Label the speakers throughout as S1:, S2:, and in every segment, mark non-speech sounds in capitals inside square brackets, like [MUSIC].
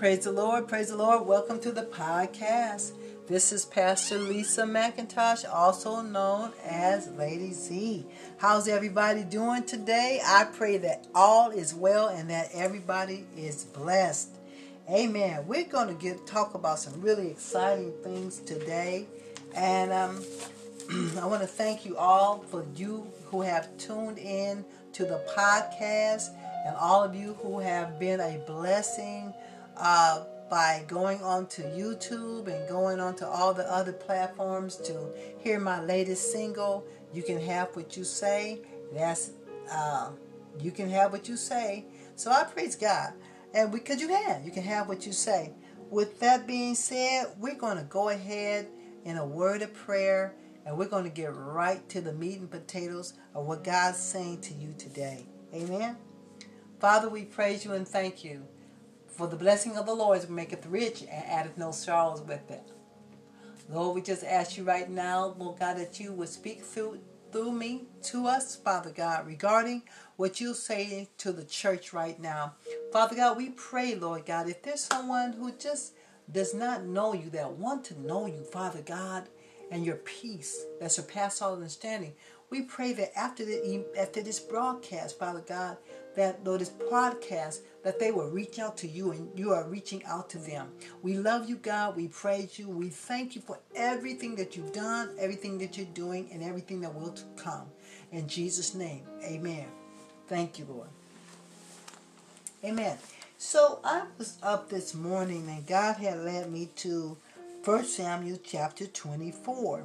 S1: Praise the Lord, praise the Lord. Welcome to the podcast. This is Pastor Lisa McIntosh, also known as Lady Z. How's everybody doing today? I pray that all is well and that everybody is blessed. Amen. We're going to get talk about some really exciting things today, and um, [CLEARS THROAT] I want to thank you all for you who have tuned in to the podcast, and all of you who have been a blessing uh, by going on to YouTube and going on to all the other platforms to hear my latest single. You can have what you say. That's uh, you can have what you say. So I praise God, and because you can, you can have what you say. With that being said, we're going to go ahead in a word of prayer, and we're going to get right to the meat and potatoes of what God's saying to you today. Amen. Father, we praise you and thank you. For the blessing of the Lord maketh rich and addeth no sorrows with it. Lord, we just ask you right now, Lord God, that you would speak through through me to us, Father God, regarding what you say to the church right now. Father God, we pray, Lord God, if there's someone who just does not know you, that want to know you, Father God, and your peace that surpasses all understanding, we pray that after the after this broadcast, Father God, that Lord, this podcast, that they will reach out to you and you are reaching out to them. We love you, God. We praise you. We thank you for everything that you've done, everything that you're doing, and everything that will come. In Jesus' name, amen. Thank you, Lord. Amen. So I was up this morning and God had led me to 1 Samuel chapter 24.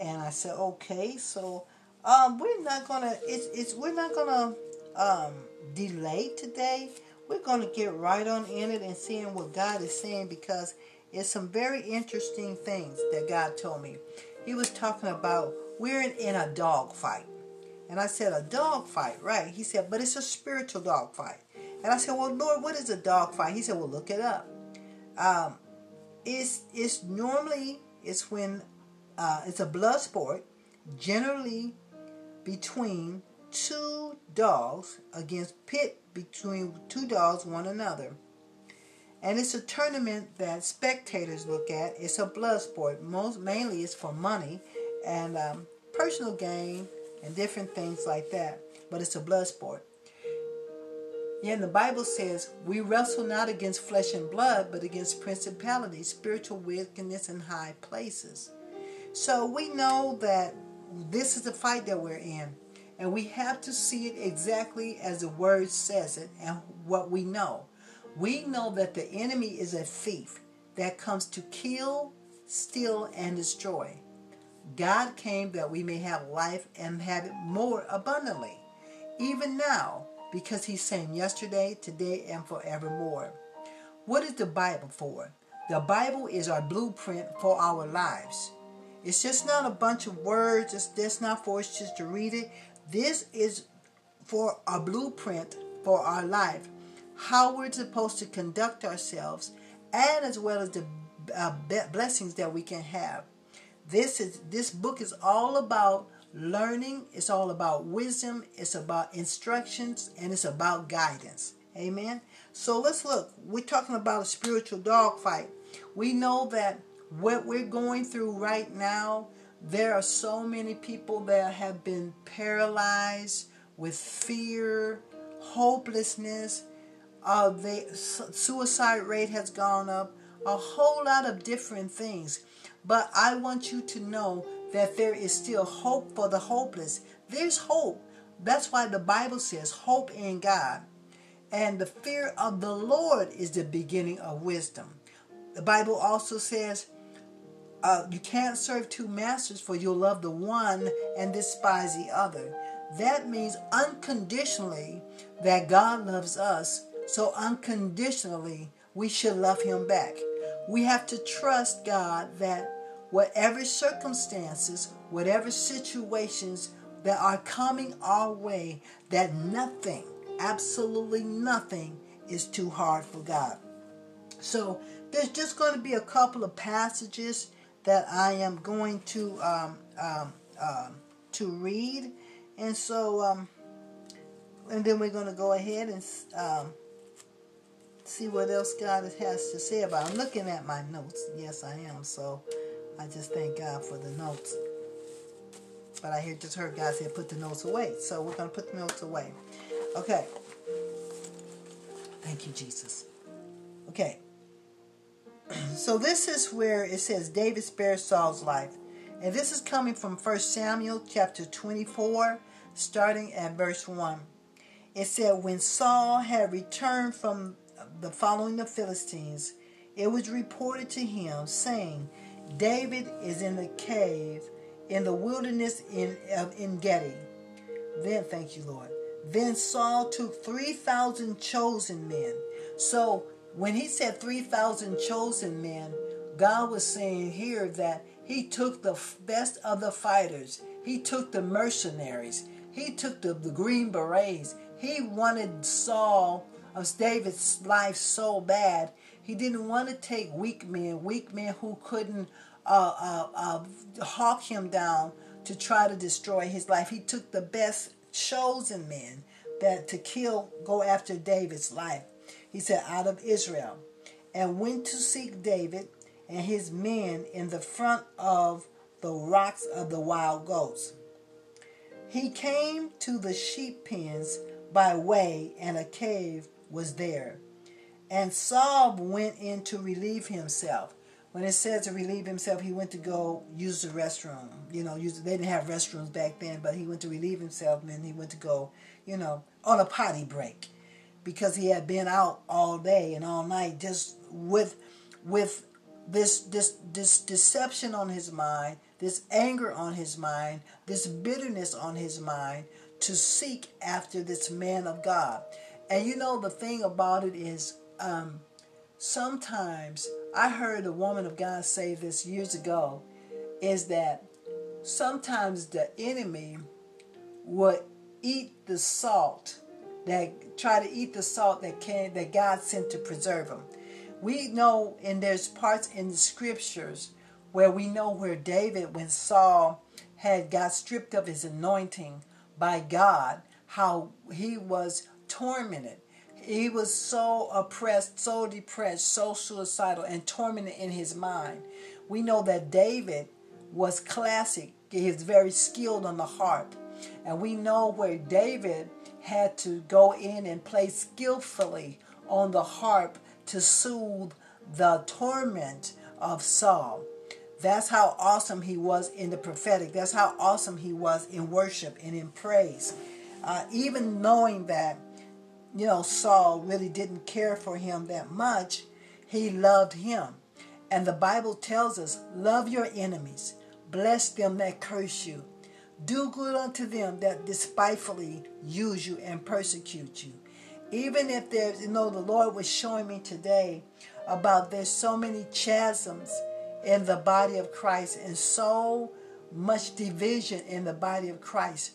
S1: And I said, okay, so um, we're not gonna it's it's we're not gonna um, delay today. We're to get right on in it and seeing what God is saying because it's some very interesting things that God told me. He was talking about we're in a dog fight. And I said, a dog fight, right? He said, but it's a spiritual dog fight. And I said, well, Lord, what is a dog fight? He said, well, look it up. Um, it's, it's normally, it's when uh, it's a blood sport, generally between two dogs against pit between two dogs one another. And it's a tournament that spectators look at. It's a blood sport. Most mainly it's for money and um, personal gain and different things like that. But it's a blood sport. Yeah, and the Bible says we wrestle not against flesh and blood, but against principalities, spiritual wickedness in high places. So we know that this is the fight that we're in. And we have to see it exactly as the word says it and what we know. We know that the enemy is a thief that comes to kill, steal, and destroy. God came that we may have life and have it more abundantly. Even now, because he's saying yesterday, today, and forevermore. What is the Bible for? The Bible is our blueprint for our lives. It's just not a bunch of words. It's just not for us just to read it. This is for a blueprint for our life, how we're supposed to conduct ourselves, and as well as the uh, blessings that we can have. This is this book is all about learning. It's all about wisdom. It's about instructions, and it's about guidance. Amen. So let's look. We're talking about a spiritual dogfight. We know that what we're going through right now there are so many people that have been paralyzed with fear, hopelessness. Uh, they, suicide rate has gone up. A whole lot of different things. But I want you to know that there is still hope for the hopeless. There's hope. That's why the Bible says hope in God. And the fear of the Lord is the beginning of wisdom. The Bible also says uh, you can't serve two masters for you'll love the one and despise the other. That means unconditionally that God loves us, so unconditionally we should love Him back. We have to trust God that whatever circumstances, whatever situations that are coming our way, that nothing, absolutely nothing, is too hard for God. So there's just going to be a couple of passages that I am going to um, um, um, to read, and so um, and then we're going to go ahead and um, see what else God has to say about. I'm looking at my notes. Yes, I am. So I just thank God for the notes. But I just heard God say put the notes away. So we're gonna put the notes away. Okay. Thank you, Jesus. Okay. So this is where it says David spares Saul's life. And this is coming from 1 Samuel chapter 24, starting at verse 1. It said, When Saul had returned from the following the Philistines, it was reported to him, saying, David is in the cave in the wilderness in, of En Gedi. Then, thank you, Lord. Then Saul took 3,000 chosen men. So, when he said 3,000 chosen men, God was saying here that he took the best of the fighters. He took the mercenaries. He took the, the green berets. He wanted Saul of David's life so bad. He didn't want to take weak men, weak men who couldn't uh, uh, uh, hawk him down to try to destroy his life. He took the best chosen men that to kill, go after David's life. He said, out of Israel, and went to seek David and his men in the front of the rocks of the wild goats. He came to the sheep pens by way, and a cave was there. And Saul went in to relieve himself when it says to relieve himself, he went to go use the restroom. You know, use, they didn't have restrooms back then, but he went to relieve himself, and he went to go, you know, on a potty break because he had been out all day and all night just with with this this this deception on his mind, this anger on his mind, this bitterness on his mind to seek after this man of God. And you know the thing about it is um, sometimes I heard a woman of God say this years ago is that sometimes the enemy would eat the salt that try to eat the salt that can that God sent to preserve them. We know and there's parts in the scriptures where we know where David when Saul had got stripped of his anointing by God how he was tormented he was so oppressed, so depressed, so suicidal, and tormented in his mind. We know that David was classic. He very skilled on the harp. And we know where David had to go in and play skillfully on the harp to soothe the torment of Saul. That's how awesome he was in the prophetic. That's how awesome he was in worship and in praise. Uh, even knowing that you know, Saul really didn't care for him that much, he loved him. And the Bible tells us, love your enemies, bless them that curse you, do good unto them that despitefully use you and persecute you. Even if there's, you know, the Lord was showing me today about there's so many chasms in the body of Christ and so much division in the body of Christ.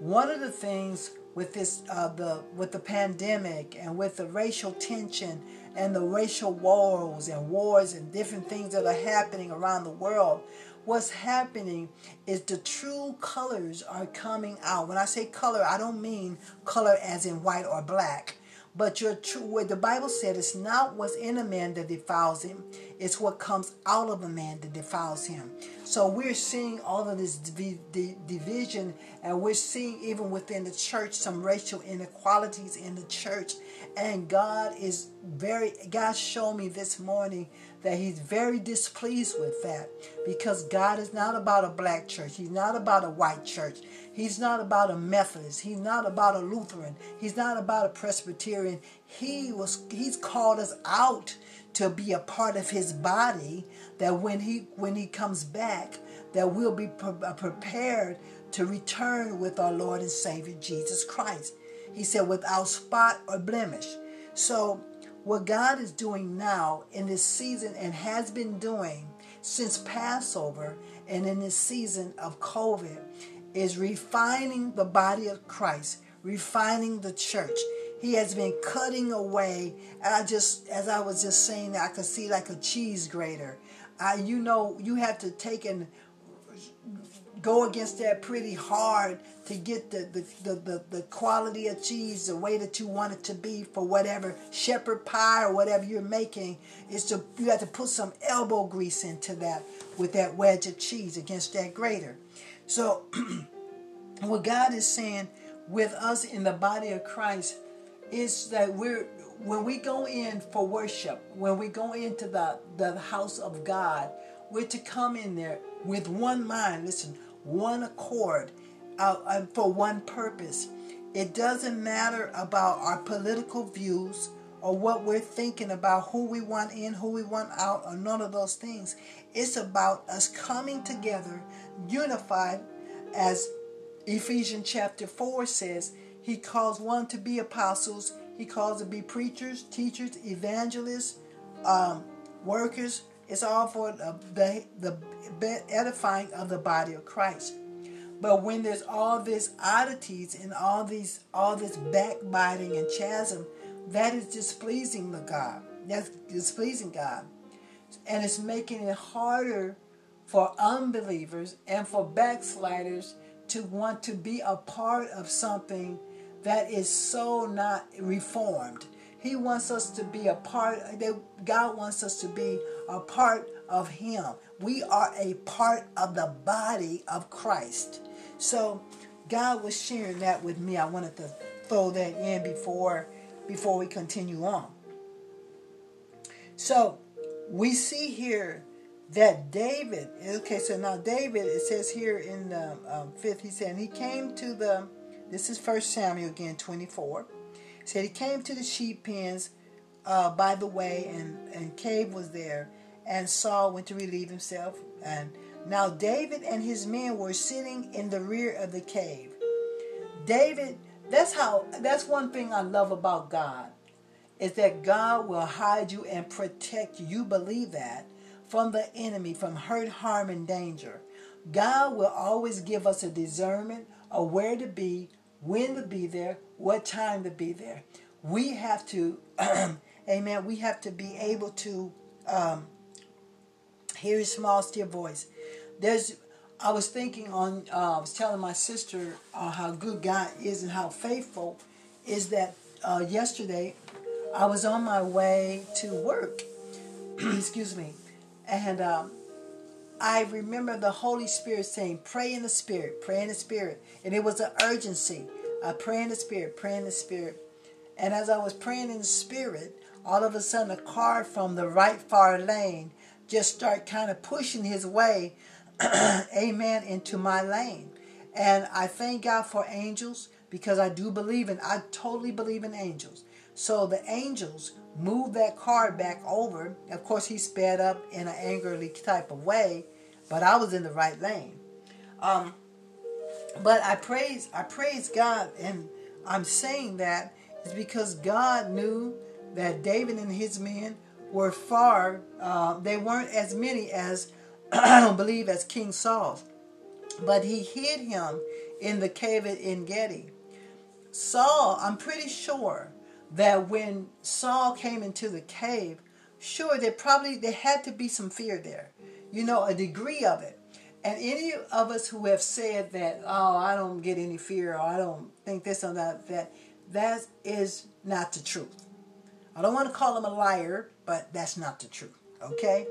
S1: One of the things with this uh, the with the pandemic and with the racial tension and the racial wars and wars and different things that are happening around the world what's happening is the true colors are coming out when i say color i don't mean color as in white or black but your true what the bible said it's not what's in a man that defiles him it's what comes out of a man that defiles him so we're seeing all of this division, and we're seeing even within the church some racial inequalities in the church. And God is very, God showed me this morning that He's very displeased with that because God is not about a black church, He's not about a white church. He's not about a Methodist. He's not about a Lutheran. He's not about a Presbyterian. He was he's called us out to be a part of his body that when he when he comes back that we'll be pre- uh, prepared to return with our Lord and Savior Jesus Christ. He said without spot or blemish. So what God is doing now in this season and has been doing since Passover and in this season of COVID is refining the body of Christ, refining the church. He has been cutting away. I just, as I was just saying, I could see like a cheese grater. I, you know, you have to take and go against that pretty hard to get the, the, the, the, the quality of cheese the way that you want it to be for whatever shepherd pie or whatever you're making is to you have to put some elbow grease into that with that wedge of cheese against that grater. So [CLEARS THROAT] what god is saying with us in the body of christ is that we're when we go in for worship when we go into the the house of god we're to come in there with one mind. Listen one accord uh, for one purpose. It doesn't matter about our political views or what we're thinking about who we want in, who we want out, or none of those things. It's about us coming together, unified, as Ephesians chapter 4 says. He calls one to be apostles, he calls to be preachers, teachers, evangelists, um, workers. It's all for the, the, the edifying of the body of Christ. But when there's all these oddities and all these all this backbiting and chasm, that is displeasing the God. That's displeasing God. And it's making it harder for unbelievers and for backsliders to want to be a part of something that is so not reformed. He wants us to be a part, God wants us to be a part of Him. We are a part of the body of Christ. So God was sharing that with me. I wanted to throw that in before before we continue on. So we see here that David, okay, so now David, it says here in the um, fifth, he said, he came to the, this is First Samuel again, 24. He said he came to the sheep pens uh, by the way, and, and cave was there, and Saul went to relieve himself, and now David and his men were sitting in the rear of the cave. David, that's how that's one thing I love about God is that God will hide you and protect you. You believe that from the enemy, from hurt, harm, and danger. God will always give us a discernment of where to be, when to be there, what time to be there. We have to, [CLEARS THROAT] amen, we have to be able to um, hear his small, still voice. There's I was thinking on uh, I was telling my sister uh, how good God is and how faithful is that uh, yesterday I was on my way to work. [CLEARS THROAT] Excuse me. And um, I remember the Holy Spirit saying pray in the spirit pray in the spirit. And it was an urgency. I pray in the spirit pray in the spirit. And as I was praying in the spirit all of a sudden a car from the right far lane just start kind of pushing his way [CLEARS THROAT] amen, into my lane. And I thank God for angels because I do believe in, I totally believe in angels. So the angels moved that car back over. Of course, he sped up in an angrily type of way, but I was in the right lane. Um, but I praise, I praise God, and I'm saying that is because God knew that David and his men were far. Uh, they weren't as many as [CLEARS THROAT] I don't believe as King Saul, but he hid him in the cave at En Gedi. Saul, I'm pretty sure that when Saul came into the cave, sure there probably there had to be some fear there, you know, a degree of it. And any of us who have said that, oh, I don't get any fear, or I don't think this or that, that that is not the truth. I don't want to call him a liar, but that's not the truth. Okay?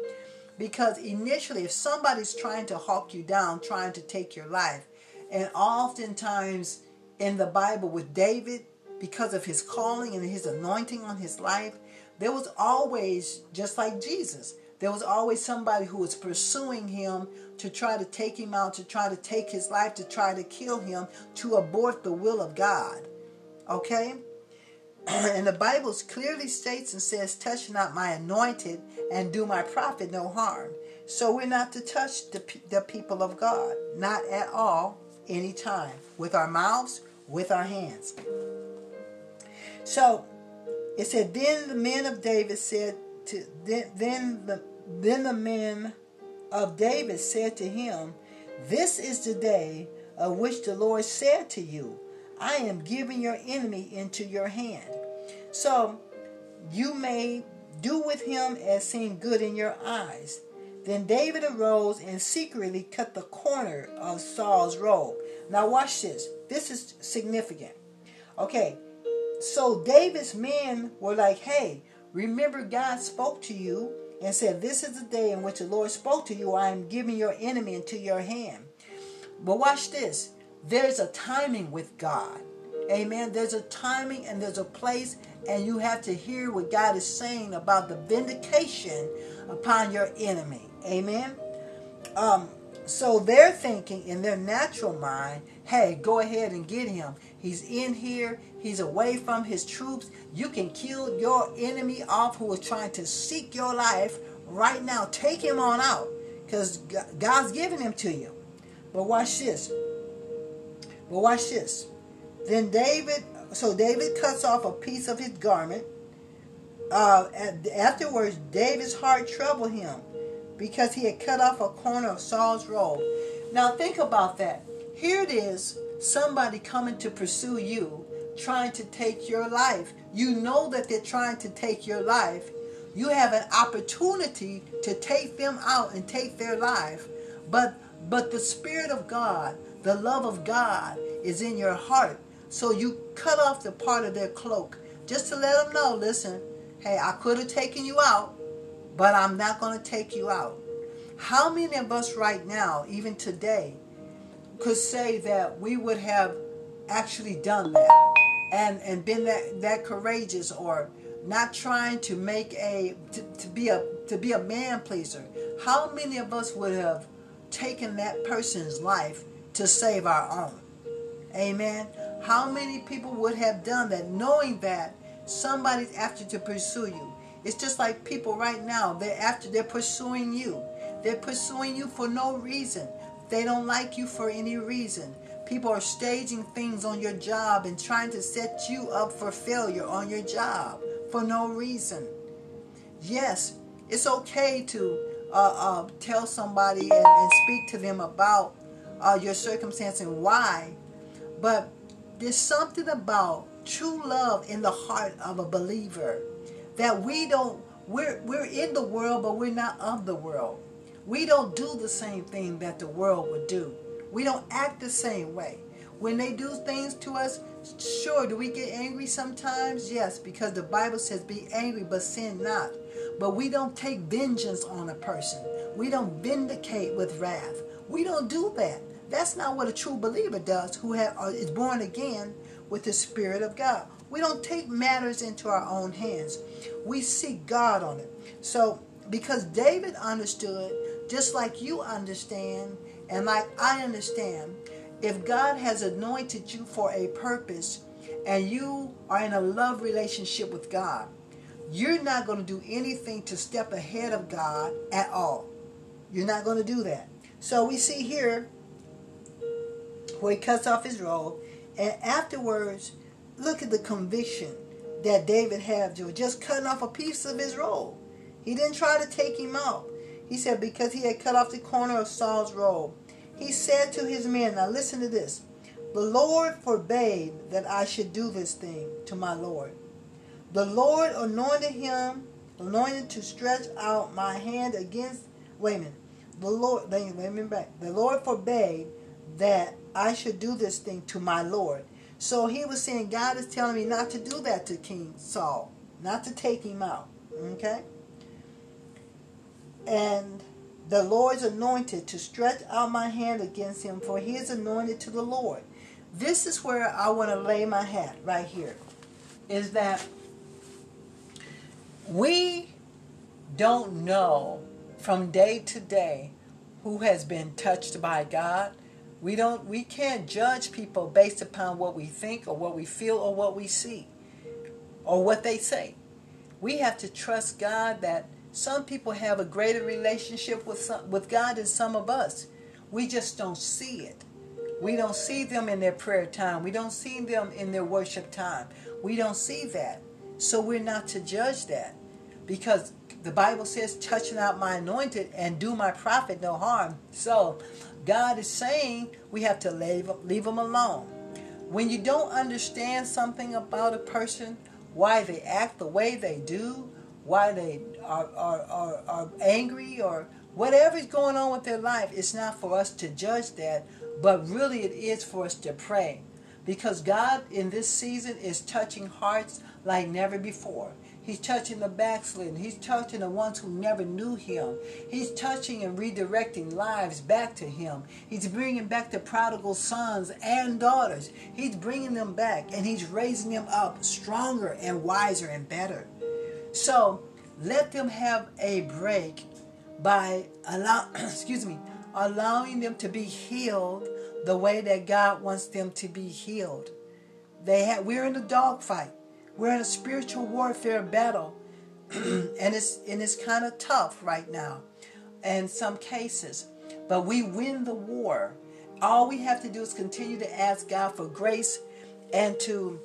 S1: Because initially, if somebody's trying to hawk you down, trying to take your life, and oftentimes in the Bible with David, because of his calling and his anointing on his life, there was always, just like Jesus, there was always somebody who was pursuing him to try to take him out, to try to take his life, to try to kill him, to abort the will of God. Okay? And the Bible clearly states and says, Touch not my anointed and do my prophet no harm. So we're not to touch the, the people of God, not at all, anytime, with our mouths, with our hands. So it said, Then the men of David said to then, then the then the men of David said to him, This is the day of which the Lord said to you, I am giving your enemy into your hand. So you may do with him as seem good in your eyes. Then David arose and secretly cut the corner of Saul's robe. Now, watch this. This is significant. Okay, so David's men were like, hey, remember God spoke to you and said, This is the day in which the Lord spoke to you. I am giving your enemy into your hand. But watch this. There's a timing with God. Amen. There's a timing and there's a place, and you have to hear what God is saying about the vindication upon your enemy. Amen. Um, so they're thinking in their natural mind, hey, go ahead and get him. He's in here, he's away from his troops. You can kill your enemy off who is trying to seek your life right now. Take him on out because God's giving him to you. But watch this. But watch this. Then David, so David cuts off a piece of his garment. Uh, afterwards, David's heart troubled him because he had cut off a corner of Saul's robe. Now think about that. Here it is, somebody coming to pursue you, trying to take your life. You know that they're trying to take your life. You have an opportunity to take them out and take their life. But but the spirit of God, the love of God is in your heart. So you cut off the part of their cloak just to let them know, listen, hey, I could have taken you out, but I'm not going to take you out. How many of us right now, even today, could say that we would have actually done that and, and been that, that courageous or not trying to make a to, to be a to be a man pleaser how many of us would have taken that person's life to save our own amen how many people would have done that knowing that somebody's after to pursue you it's just like people right now, they're after they're pursuing you. They're pursuing you for no reason. They don't like you for any reason. People are staging things on your job and trying to set you up for failure on your job for no reason. Yes, it's okay to uh, uh, tell somebody and, and, speak to them about uh, your circumstance and why, but there's something about true love in the heart of a believer that we don't we're we're in the world but we're not of the world. We don't do the same thing that the world would do. We don't act the same way. When they do things to us sure do we get angry sometimes? Yes because the bible says be angry but sin not. But we don't take vengeance on a person. We don't vindicate with wrath we don't do that that's not what a true believer does who have, uh, is born again with the spirit of god we don't take matters into our own hands. We seek God on it. So, because David understood, just like you understand, and like I understand, if God has anointed you for a purpose and you are in a love relationship with God, you're not going to do anything to step ahead of God at all. You're not going to do that. So we see here where he cuts off his robe, and afterwards look at the conviction that David had to just cutting off a piece of his robe. He didn't try to take him out. He said because he had cut off the corner of Saul's robe. He said to his men, now listen to this. The Lord forbade that I should do this thing to my Lord. The Lord anointed him, anointed to stretch out my hand against, wait a minute. The Lord, a minute back. The Lord forbade that I should do this thing to my Lord. So he was saying, God is telling me not to do that to King Saul, not to take him out. Okay? And the Lord's anointed to stretch out my hand against him, for he is anointed to the Lord. This is where I want to lay my hat right here. Is that we don't know from day to day who has been touched by God we don't we can't judge people based upon what we think or what we feel or what we see or what they say. We have to trust God that some people have a greater relationship with some, with God than some of us. We just don't see it. We don't see them in their prayer time. We don't see them in their worship time. We don't see that. So we're not to judge that. Because the Bible says, touching out my anointed and do my prophet no harm. So God is saying we have to leave, leave them alone. When you don't understand something about a person, why they act the way they do, why they are, are, are, are angry, or Whatever is going on with their life, it's not for us to judge that, but really it is for us to pray. Because God in this season is touching hearts like never before. He's touching the backslidden. He's touching the ones who never knew him. He's touching and redirecting lives back to him. He's bringing back the prodigal sons and daughters. He's bringing them back and he's raising them up stronger and wiser and better. So let them have a break by allow [CLEARS THROAT] excuse me allowing them to be healed the way that God wants them to be healed. They have we're in a dogfight. We're in a spiritual warfare battle. [CLEARS THROAT] and it's and it's kind of tough right now in some cases. But we win the war. All we have to do is continue to ask God for grace and to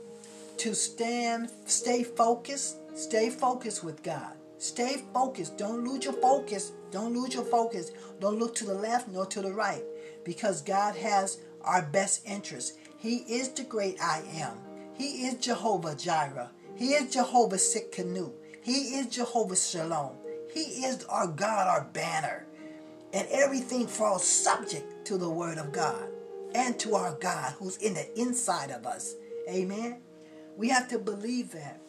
S1: to stand stay focused, stay focused with God. Stay focused. Don't lose your focus. Don't lose your focus. Don't look to the left nor to the right because God has our best interest. He is the great I am. He is Jehovah Jireh. He is Jehovah Tsidkenu. He is Jehovah Shalom. He is our God, our banner. And everything falls subject to the word of God and to our God who's in the inside of us. Amen. We have to believe that.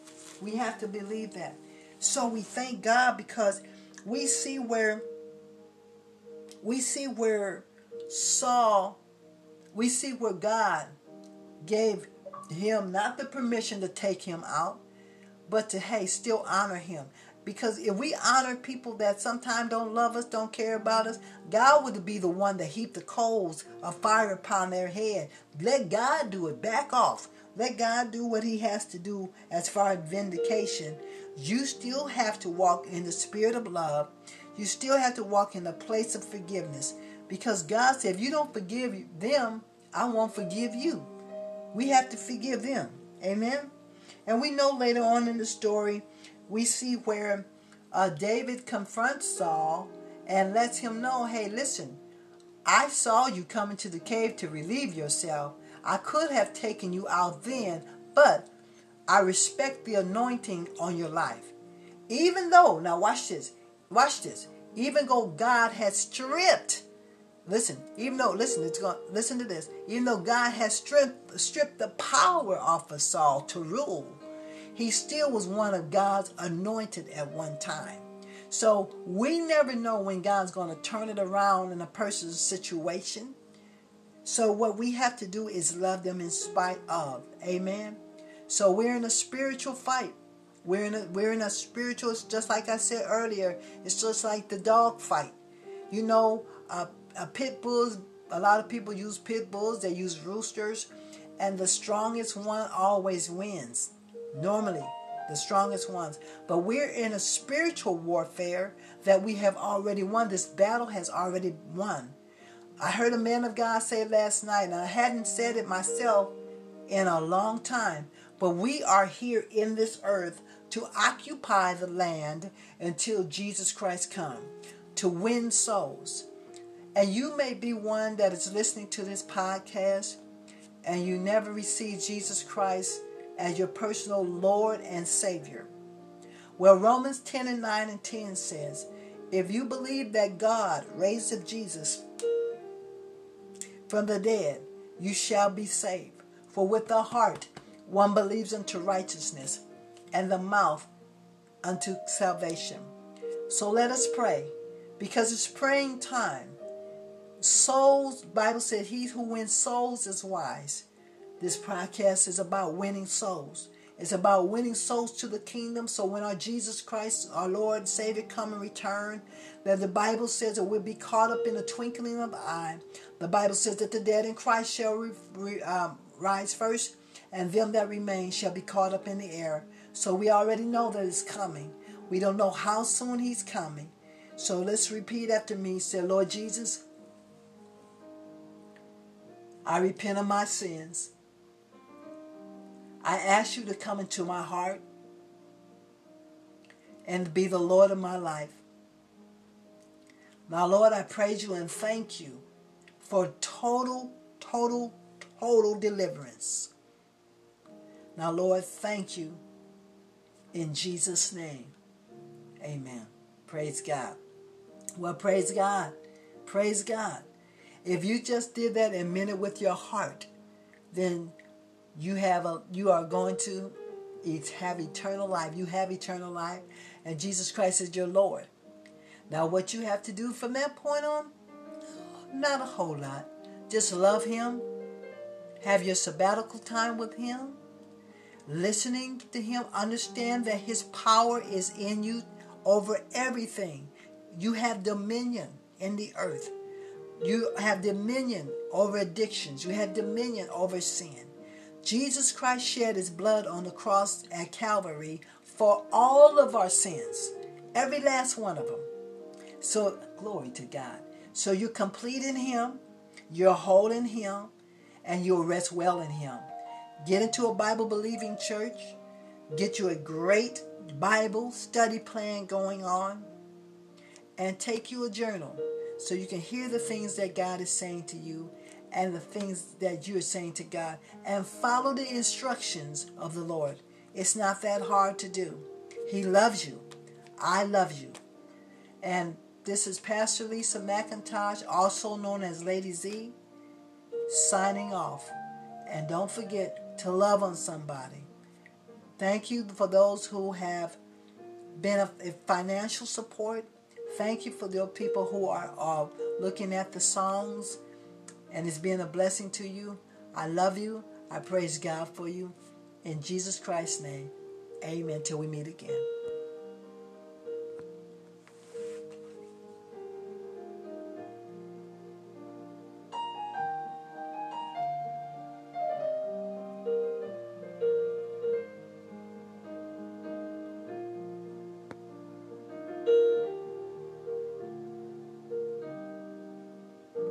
S1: We have to believe that. So we thank God because we see where we see where Saul, we see where God gave him not the permission to take him out, but to hey, still honor him. Because if we honor people that sometimes don't love us, don't care about us, God would be the one that heap the coals of fire upon their head. Let God do it. Back off. Let God do what he has to do as far as vindication you still have to walk in the spirit of love. You still have to walk in the place of forgiveness because God said, if you don't forgive them, I won't forgive you. We have to forgive them. Amen. And we know later on in the story, we see where uh, David confronts Saul and lets him know, hey, listen, I saw you come into the cave to relieve yourself. I could have taken you out then, but I respect the anointing on your life. Even though, now watch this, watch this. Even though God has stripped, listen, even though, listen, it's going, listen to this. Even though God has stripped, stripped the power off of Saul to rule, he still was one of God's anointed at one time. So we never know when God's going to turn it around in a person's situation. So what we have to do is love them in spite of. Amen. So we're in a spiritual fight. We're in a we're in a spiritual. Just like I said earlier, it's just like the dog fight. You know, uh, a pit bulls. A lot of people use pit bulls. They use roosters, and the strongest one always wins. Normally, the strongest ones. But we're in a spiritual warfare that we have already won. This battle has already won. I heard a man of God say last night, and I hadn't said it myself in a long time. But we are here in this earth to occupy the land until Jesus Christ come, to win souls. And you may be one that is listening to this podcast and you never received Jesus Christ as your personal Lord and Savior. Well, Romans 10 and 9 and 10 says, If you believe that God raised up Jesus from the dead, you shall be saved. For with the heart one believes unto righteousness, and the mouth unto salvation. So let us pray, because it's praying time. Souls, Bible said, he who wins souls is wise. This podcast is about winning souls. It's about winning souls to the kingdom. So when our Jesus Christ, our Lord Savior, come and return, that the Bible says that we'll be caught up in the twinkling of an eye. The Bible says that the dead in Christ shall re, re, um, rise first, and them that remain shall be caught up in the air. So we already know that it's coming. We don't know how soon he's coming. So let's repeat after me. Say, Lord Jesus, I repent of my sins. I ask you to come into my heart and be the Lord of my life. Now, Lord, I praise you and thank you for total, total, total deliverance. Now, Lord, thank you in Jesus' name. Amen. Praise God. Well, praise God. Praise God. If you just did that and meant it with your heart, then you have a you are going to have eternal life. You have eternal life, and Jesus Christ is your Lord. Now, what you have to do from that point on, not a whole lot. Just love Him, have your sabbatical time with Him, listening to Him, understand that His power is in you over everything. You have dominion in the earth. You have dominion over addictions. You have dominion over sin. Jesus Christ shed his blood on the cross at Calvary for all of our sins, every last one of them. So, glory to God. So, you're complete in him, you're whole in him, and you'll rest well in him. Get into a Bible believing church, get you a great Bible study plan going on, and take you a journal so you can hear the things that God is saying to you and the things that you are saying to God and follow the instructions of the Lord. It's not that hard to do. He loves you. I love you. And this is Pastor Lisa McIntosh, also known as Lady Z, signing off. And don't forget to love on somebody. Thank you for those who have been a, financial support. Thank you for the people who are, are looking at the songs and it's been a blessing to you. I love you. I praise God for you. In Jesus Christ's name, amen. Till we meet again.